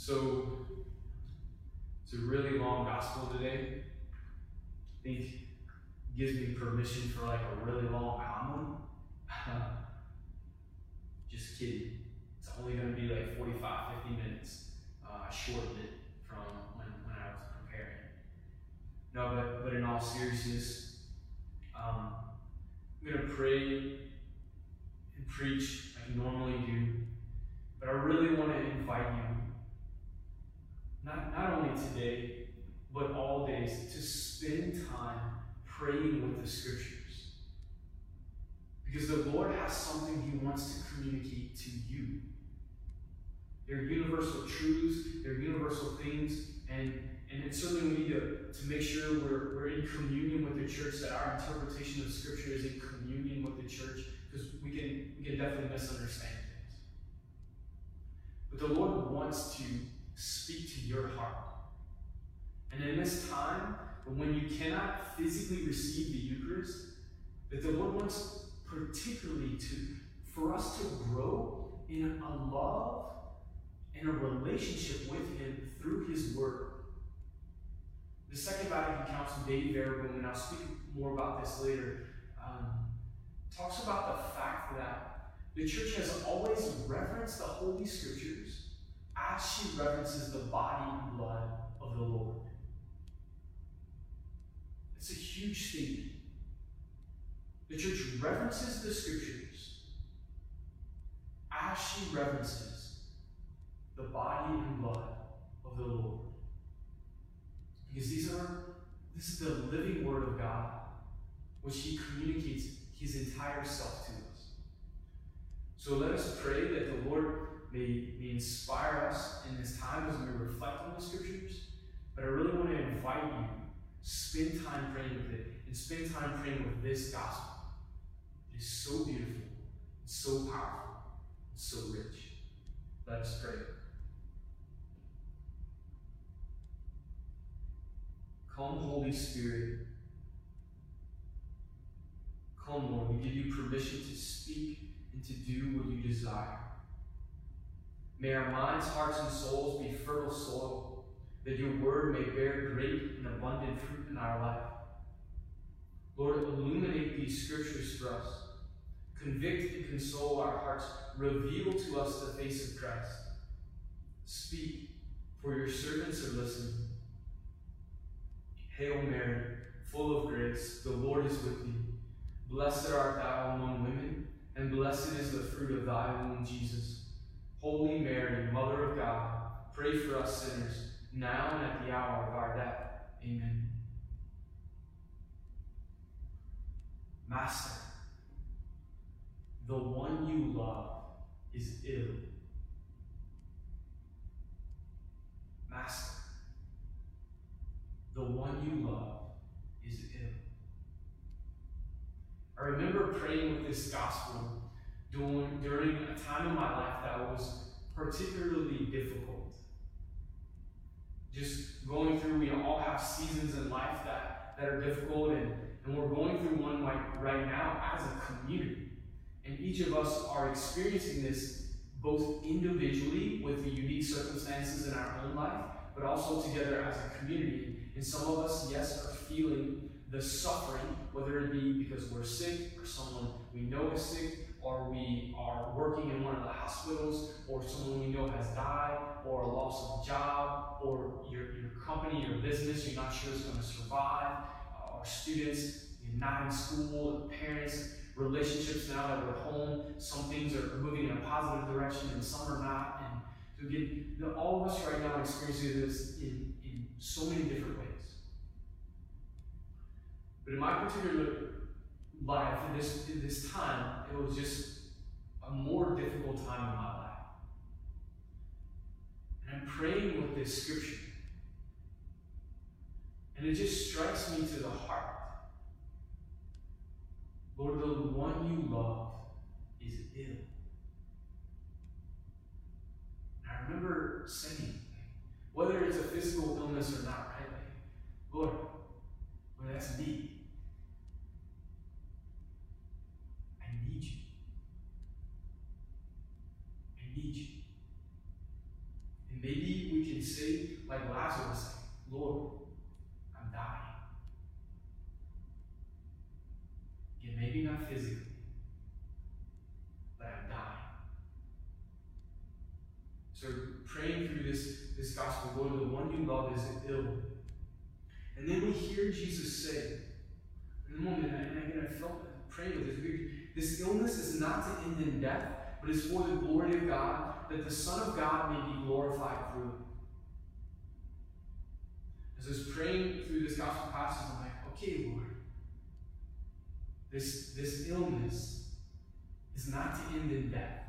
So, it's a really long gospel today. I think gives me permission for like a really long homily. Just kidding. It's only going to be like 45, 50 minutes. Uh, I shortened it from when, when I was preparing. No, but, but in all seriousness, um, I'm going to pray and preach like I normally do. But I really want to invite you, not, not only today, but all days, to spend time praying with the scriptures. Because the Lord has something He wants to communicate to you. They're universal truths, they're universal things, and, and it certainly we need to, to make sure we're, we're in communion with the church, that our interpretation of Scripture is in communion with the church, because we can, we can definitely misunderstand things. But the Lord wants to speak to your heart. And in this time, when you cannot physically receive the Eucharist, that the Lord wants particularly to for us to grow in a love and a relationship with Him through His Word. The Second Vatican Council, Dei Verbum, and I'll speak more about this later, um, talks about the fact that the church has always reverenced the Holy Scriptures as she reverences the body and blood of the Lord. It's a huge statement. The church references the scriptures as she references the body and blood of the Lord. Because these are this is the living word of God, which he communicates his entire self to us. So let us pray that the Lord may, may inspire us in this time as we reflect on the scriptures. But I really want to invite you, spend time praying with it, and spend time praying with this gospel It is so beautiful, so powerful, so rich. Let us pray. Come, Holy Spirit. Come, Lord. We give you permission to speak and to do what you desire. May our minds, hearts, and souls be fertile soil, that your word may bear great and abundant fruit in our life. Lord, illuminate these scriptures for us Convict and console our hearts. Reveal to us the face of Christ. Speak, for your servants are listening. Hail Mary, full of grace, the Lord is with thee. Blessed art thou among women, and blessed is the fruit of thy womb, Jesus. Holy Mary, Mother of God, pray for us sinners, now and at the hour of our death. Amen. Master, the one you love is ill. Master, the one you love is ill. I remember praying with this gospel during, during a time in my life that was particularly difficult. Just going through, we all have seasons in life that, that are difficult, and, and we're going through one right, right now as a community. And each of us are experiencing this both individually with the unique circumstances in our own life, but also together as a community. And some of us, yes, are feeling the suffering, whether it be because we're sick or someone we know is sick, or we are working in one of the hospitals, or someone we know has died, or a loss of job, or your, your company, your business, you're not sure is going to survive, uh, or students, you're not in school, parents, relationships now that we're home. Some things are moving in a positive direction and some are not. And so again, all of us right now are experiencing this in, in so many different ways. But in my particular life, in this, this time, it was just a more difficult time in my life. And I'm praying with this scripture. And it just strikes me to the heart Lord, the one you love is ill. And I remember saying, whether it's a physical illness or not, right? Lord, well, that's me. Maybe we can say, like Lazarus, Lord, I'm dying. Yeah, maybe not physically, but I'm dying. So praying through this, this gospel, Lord, the one you love is ill. And then we hear Jesus say, in the moment, and again, I felt praying with this this illness is not to end in death, but is for the glory of God, that the Son of God may be glorified through it. As I was praying through this gospel passage, I'm like, okay, Lord, this, this illness is not to end in death,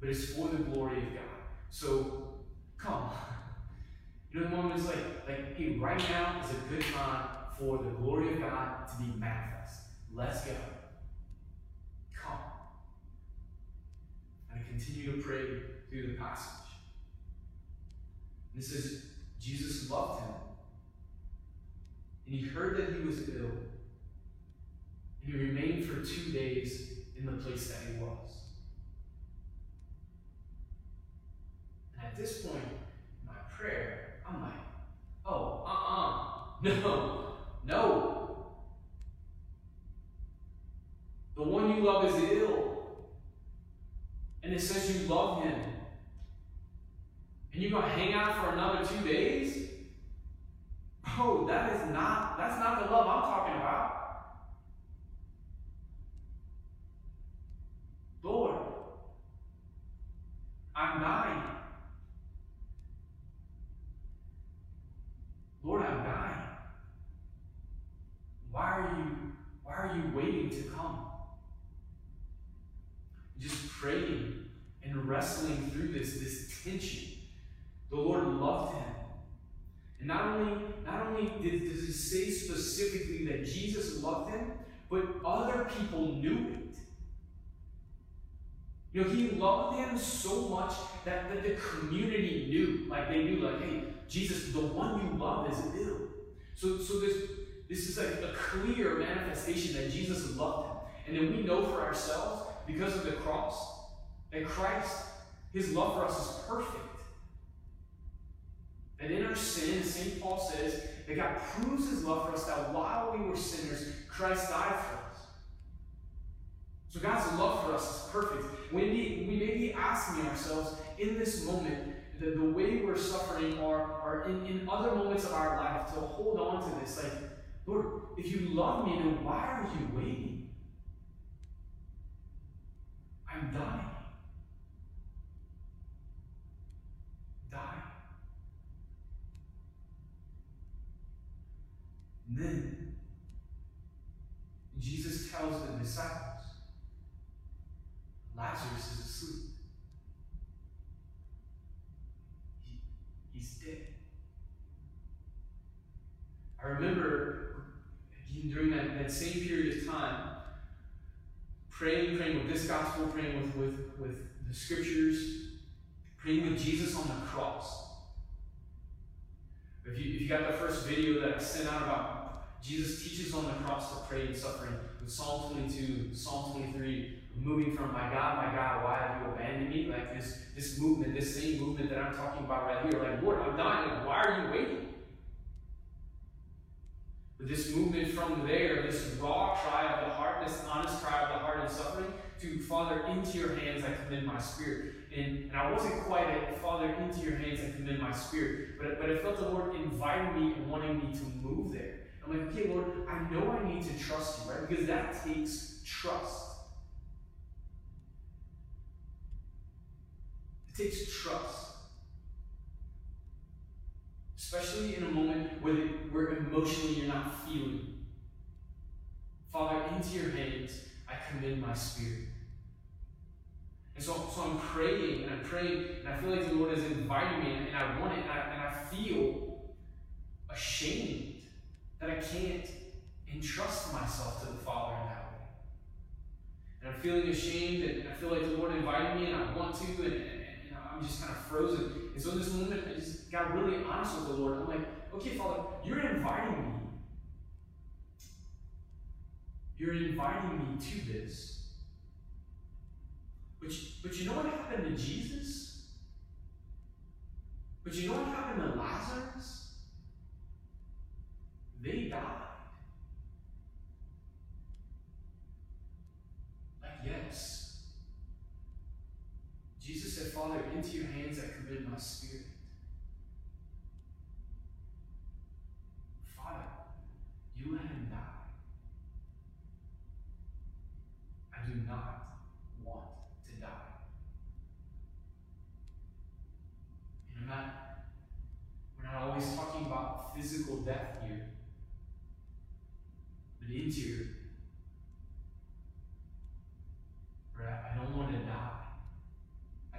but it's for the glory of God. So, come. You know, the moment is like, like, hey, right now is a good time for the glory of God to be manifest. Let's go. Come. And I continue to pray through the passage. It says, Jesus loved him. And he heard that he was ill. And he remained for two days in the place that he was. And at this point in my prayer, I'm like, oh, uh uh no, no. The one you love is ill. And it says you love him. And you're going to hang out for another two days? Oh, that is not, that's not the love I'm talking about. Lord, I'm dying. Lord, I'm dying. Why are you, why are you waiting to come? Just praying and wrestling through this, this tension. The Lord loved him. And not only, not only did, does it say specifically that Jesus loved him, but other people knew it. You know, he loved him so much that, that the community knew. Like they knew, like, hey, Jesus, the one you love is ill. So, so this, this is like a clear manifestation that Jesus loved him. And then we know for ourselves, because of the cross, that Christ, his love for us is perfect. That in our sin, St. Paul says, that God proves his love for us that while we were sinners, Christ died for us. So God's love for us is perfect. We may, we may be asking ourselves in this moment, that the way we're suffering or, or in, in other moments of our life to hold on to this. Like, Lord, if you love me, then why are you waiting? I'm dying. Dying. And then Jesus tells the disciples, Lazarus is asleep. He, he's dead. I remember during that, same period of time, praying, praying with this gospel, praying with, with, with the scriptures, praying with Jesus on the cross. If you, if you got the first video that I sent out about Jesus teaches on the cross to pray and suffering, with Psalm 22, Psalm 23, moving from my God, my God, why have you abandoned me? Like this, this movement, this same movement that I'm talking about right here. Like, Lord, I'm dying. Why are you waiting? But this movement from there, this raw cry of the heart, this honest cry of the heart and suffering, to Father, into your hands I commend my spirit. And, and I wasn't quite at Father, into your hands I commend my spirit, but, but I felt the Lord inviting me and wanting me to move there. I'm like, okay, Lord, I know I need to trust you, right? Because that takes trust. It takes trust. Especially in a moment where, where emotionally you're not feeling. Father, into your hands I commend my spirit. And so, so I'm praying and I'm praying, and I feel like the Lord is inviting me, and, I want it, and I, and I feel ashamed that I can't entrust myself to the Father in that way. And I'm feeling ashamed, and I feel like the Lord invited me, and I want to, and, I'm just kind of frozen. And so in this moment, I just got really honest with the Lord. I'm like, okay, Father, you're inviting me. You're inviting me to this. But you, but you know what happened to Jesus? But you know what happened to Lazarus? They died. Like, yes. Jesus said, Father, into your hands I commit my spirit. Father, you let him die. I do not want to die. And I'm not, we're not always talking about physical death here, but interior. Right? I don't want to die.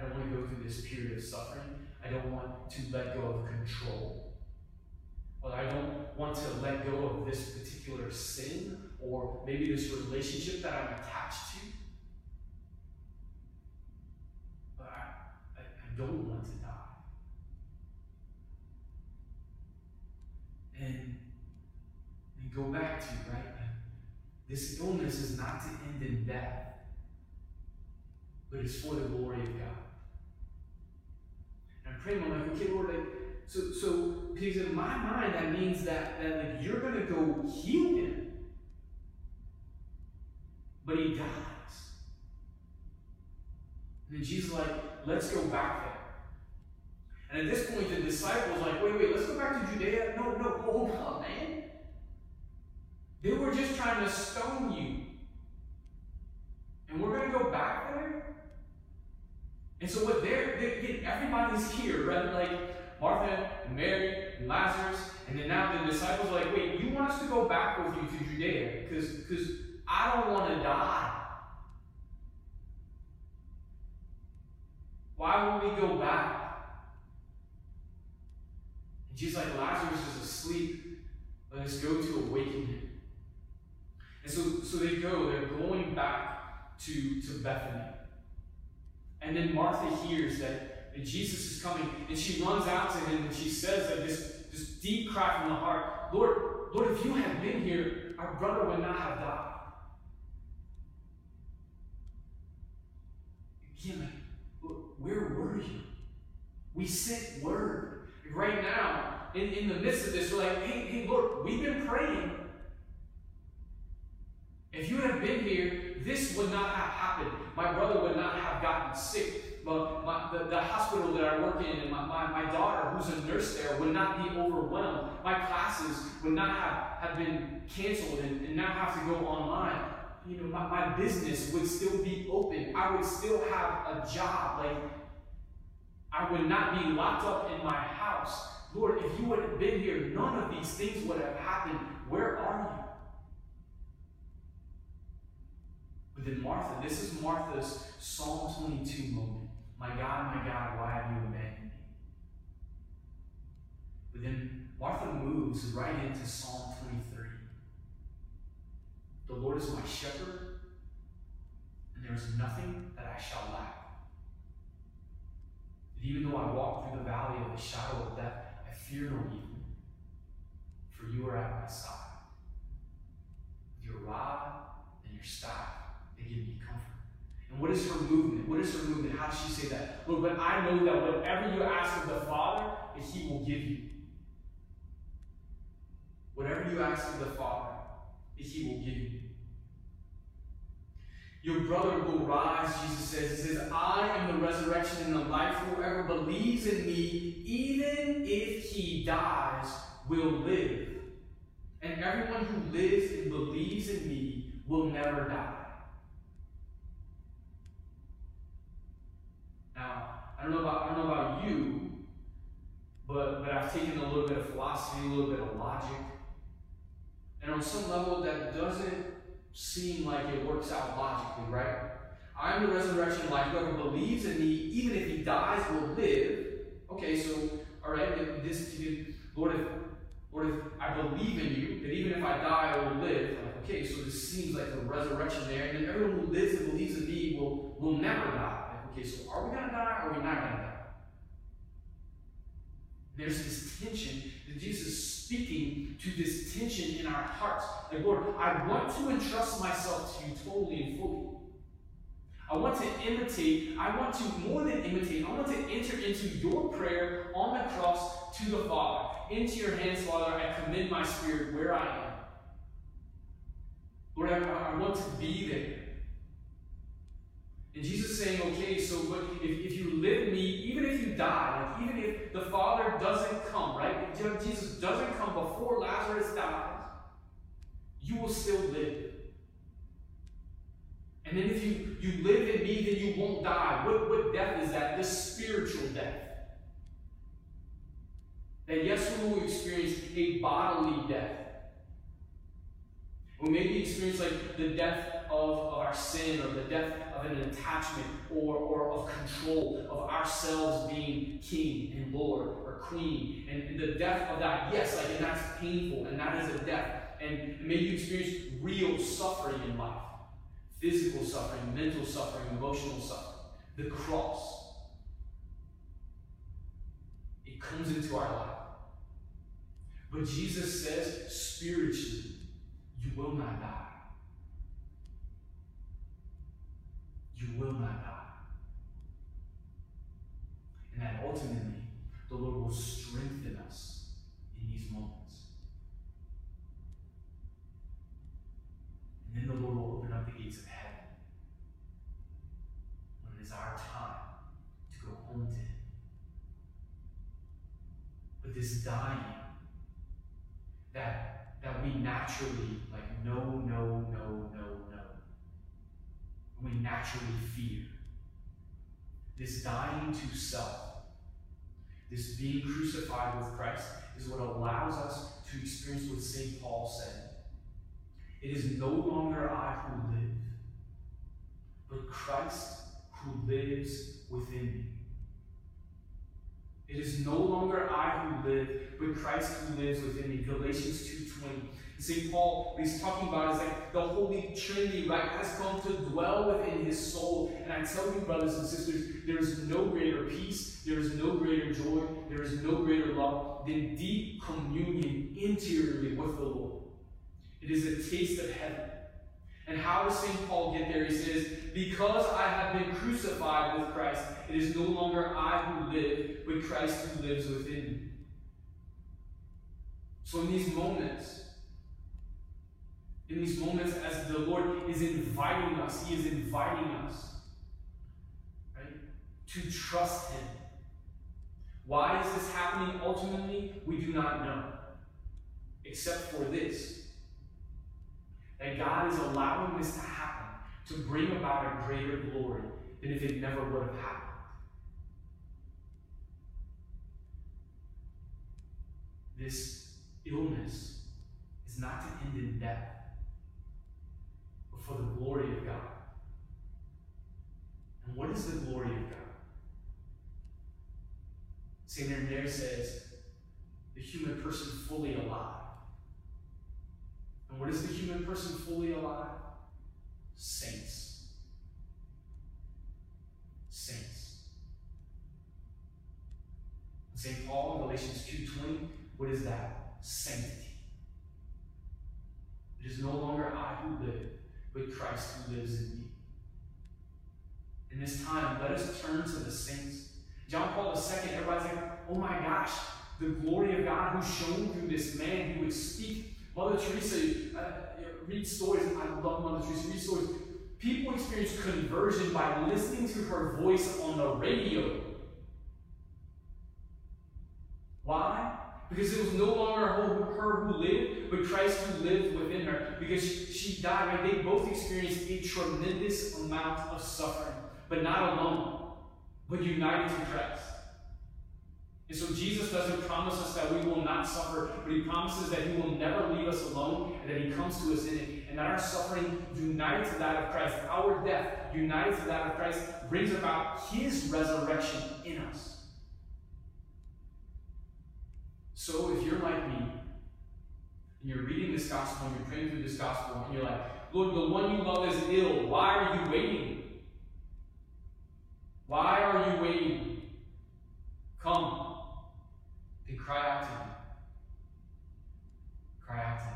I don't want to go through this period of suffering. I don't want to let go of control. Well, I don't want to let go of this particular sin or maybe this relationship that I'm attached to. But I, I, I don't want to die. And, and go back to, right? This illness is not to end in death, but it's for the glory of God. And I'm praying, I'm like, okay, Lord, like, so, so because in my mind that means that, that like you're gonna go heal him, but he dies. And Jesus like, let's go back there. And at this point, the disciples like, wait, wait, let's go back to Judea. No, no, hold up, man. They were just trying to stone you. And we're going to go back there? And so what they're, they, everybody's here, right? Like Martha Mary and Lazarus, and then now the disciples are like, wait, you want us to go back with you to Judea? Because, because I don't want to die. Why would we go back? And Jesus like, Lazarus is asleep. Let us go to awaken him. And so, so they go, they're going back to, to Bethany. And then Martha hears that, that Jesus is coming, and she runs out to him and she says that this, this deep cry from the heart, Lord, Lord, if you had been here, our brother would not have died. Again, like, where were you? We sent word. Right now, in, in the midst of this, we're like, hey, hey, Lord, we've been praying. If you had been here, this would not have happened. My brother would not have gotten sick. But my, the, the hospital that I work in, and my, my, my daughter, who's a nurse there, would not be overwhelmed. My classes would not have, have been canceled and, and now have to go online. You know, my, my business would still be open. I would still have a job. Like, I would not be locked up in my house. Lord, if you would have been here, none of these things would have happened. Where are you? But then Martha, this is Martha's Psalm 22 moment. My God, my God, why have you abandoned me? But then Martha moves right into Psalm 23. The Lord is my shepherd, and there is nothing that I shall lack. And even though I walk through the valley of the shadow of death, I fear no evil, for you are at my side. Your rod and your staff they give me comfort. And what is her movement? What is her movement? How does she say that? Lord, but I know that whatever you ask of the Father, that He will give you. Whatever you ask of the Father, that He will give you. Your brother will rise, Jesus says. He says, I am the resurrection and the life. Whoever believes in me, even if he dies, will live. And everyone who lives and believes in me will never die. Now, I don't know about I don't know about you, but but I've taken a little bit of philosophy, a little bit of logic, and on some level that doesn't seem like it works out logically, right? I am the resurrection life. Whoever believes in me, even if he dies, will live. Okay, so all right, this Lord, if Lord, if I believe in you, that even if I die, I will live. Like, okay, so this seems like the resurrection there, and then everyone who lives and believes in me will will never die. Okay, so are we going to die or are we not going to die? There's this tension that Jesus is speaking to this tension in our hearts. Like, Lord, I want to entrust myself to you totally and fully. I want to imitate, I want to, more than imitate, I want to enter into your prayer on the cross to the Father. Into your hands, Father, I commit my spirit where I am. Lord, I, I want to be there. And Jesus is saying, okay, so but if, if you live me, even if you die, like even if the Father doesn't come, right? If Jesus doesn't come before Lazarus dies, you will still live. And then if you, you live in me, then you won't die. What, what death is that? This spiritual death. That yes, we will experience a bodily death. We maybe experience like the death of, of our sin or the death of an attachment or, or of control of ourselves being king and lord or queen. And, the death of that, yes, like and that's painful and that is a death. And maybe you experience real suffering in life physical suffering, mental suffering, emotional suffering. The cross. It comes into our life. But Jesus says, spiritually, you will not die. You will not die. And that ultimately, the Lord will strengthen us in these moments. And then the Lord will open up the gates of heaven when it is our time to go home to Him. But this dying that that we naturally like no, no, no, no, no. We naturally fear. This dying to self, this being crucified with Christ, is what allows us to experience what St. Paul said it is no longer I who live, but Christ who lives within me. It is no longer I who live, but Christ who lives within me. Galatians 2.20. St. Paul, he's talking about is like the Holy Trinity, right, has come to dwell within his soul. And I tell you, brothers and sisters, there is no greater peace, there is no greater joy, there is no greater love than deep communion interiorly with the Lord. It is a taste of heaven. And how does St. Paul get there? He says, Because I have been crucified with Christ, it is no longer I who live, but Christ who lives within me. So in these moments, in these moments as the Lord is inviting us, He is inviting us right, to trust Him. Why is this happening ultimately? We do not know. Except for this that God is allowing this to happen to bring about a greater glory than if it never would have happened. This illness is not to end in death, but for the glory of God. And what is the glory of God? St. Irenaeus says, the human person fully alive. And what is the human person fully alive? Saints. Saints. St. Paul in Galatians 2.20, what is that? Sanctity. It is no longer I who live, but Christ who lives in me. In this time, let us turn to the saints. John Paul II, everybody's like, oh my gosh, the glory of God who shone through this man who would speak Mother Teresa, uh, read stories. I love Mother Teresa. Read stories. People experience conversion by listening to her voice on the radio. Why? Because it was no longer her who lived, but Christ who lived within her. Because she died, right? They both experienced a tremendous amount of suffering, but not alone, but united to Christ. And so Jesus doesn't promise us that we will not suffer, but he promises that he will never leave us alone and that he comes to us in it. And that our suffering, united to that of Christ, our death, united to that of Christ, brings about his resurrection in us. So if you're like me, and you're reading this gospel and you're praying through this gospel, and you're like, Lord, the one you love is ill. Why are you waiting? Why are you waiting? Come then cry out to Him. Cry out to Him.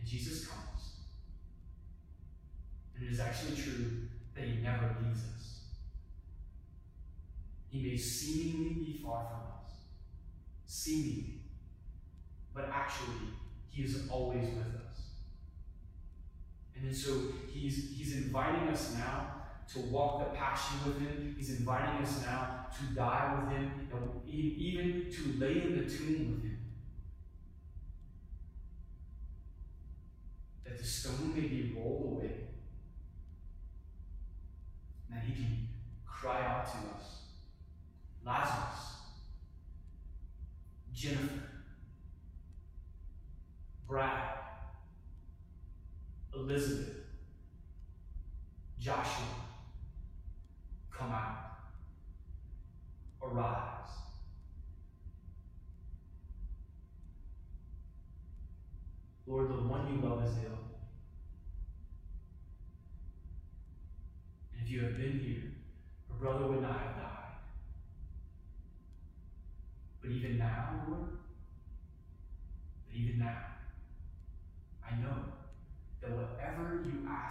And Jesus comes. And it is actually true that He never leaves us. He may seemingly be far from us. Seemingly. But actually, He is always with us. And so He's He's inviting us now to walk the passion with Him. He's inviting us now to die with Him, and even to lay in the tomb with Him. That the stone may be rolled away, and that He can cry out to us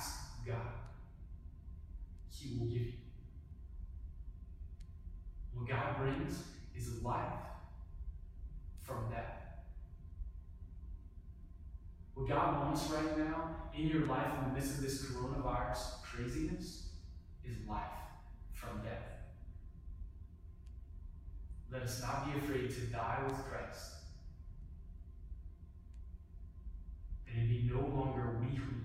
ask God, He will give you. What God brings is life from death. What God wants right now in your life in the midst of this coronavirus craziness is life from death. Let us not be afraid to die with Christ. And it be no longer we who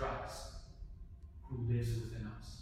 Christ who lives within us.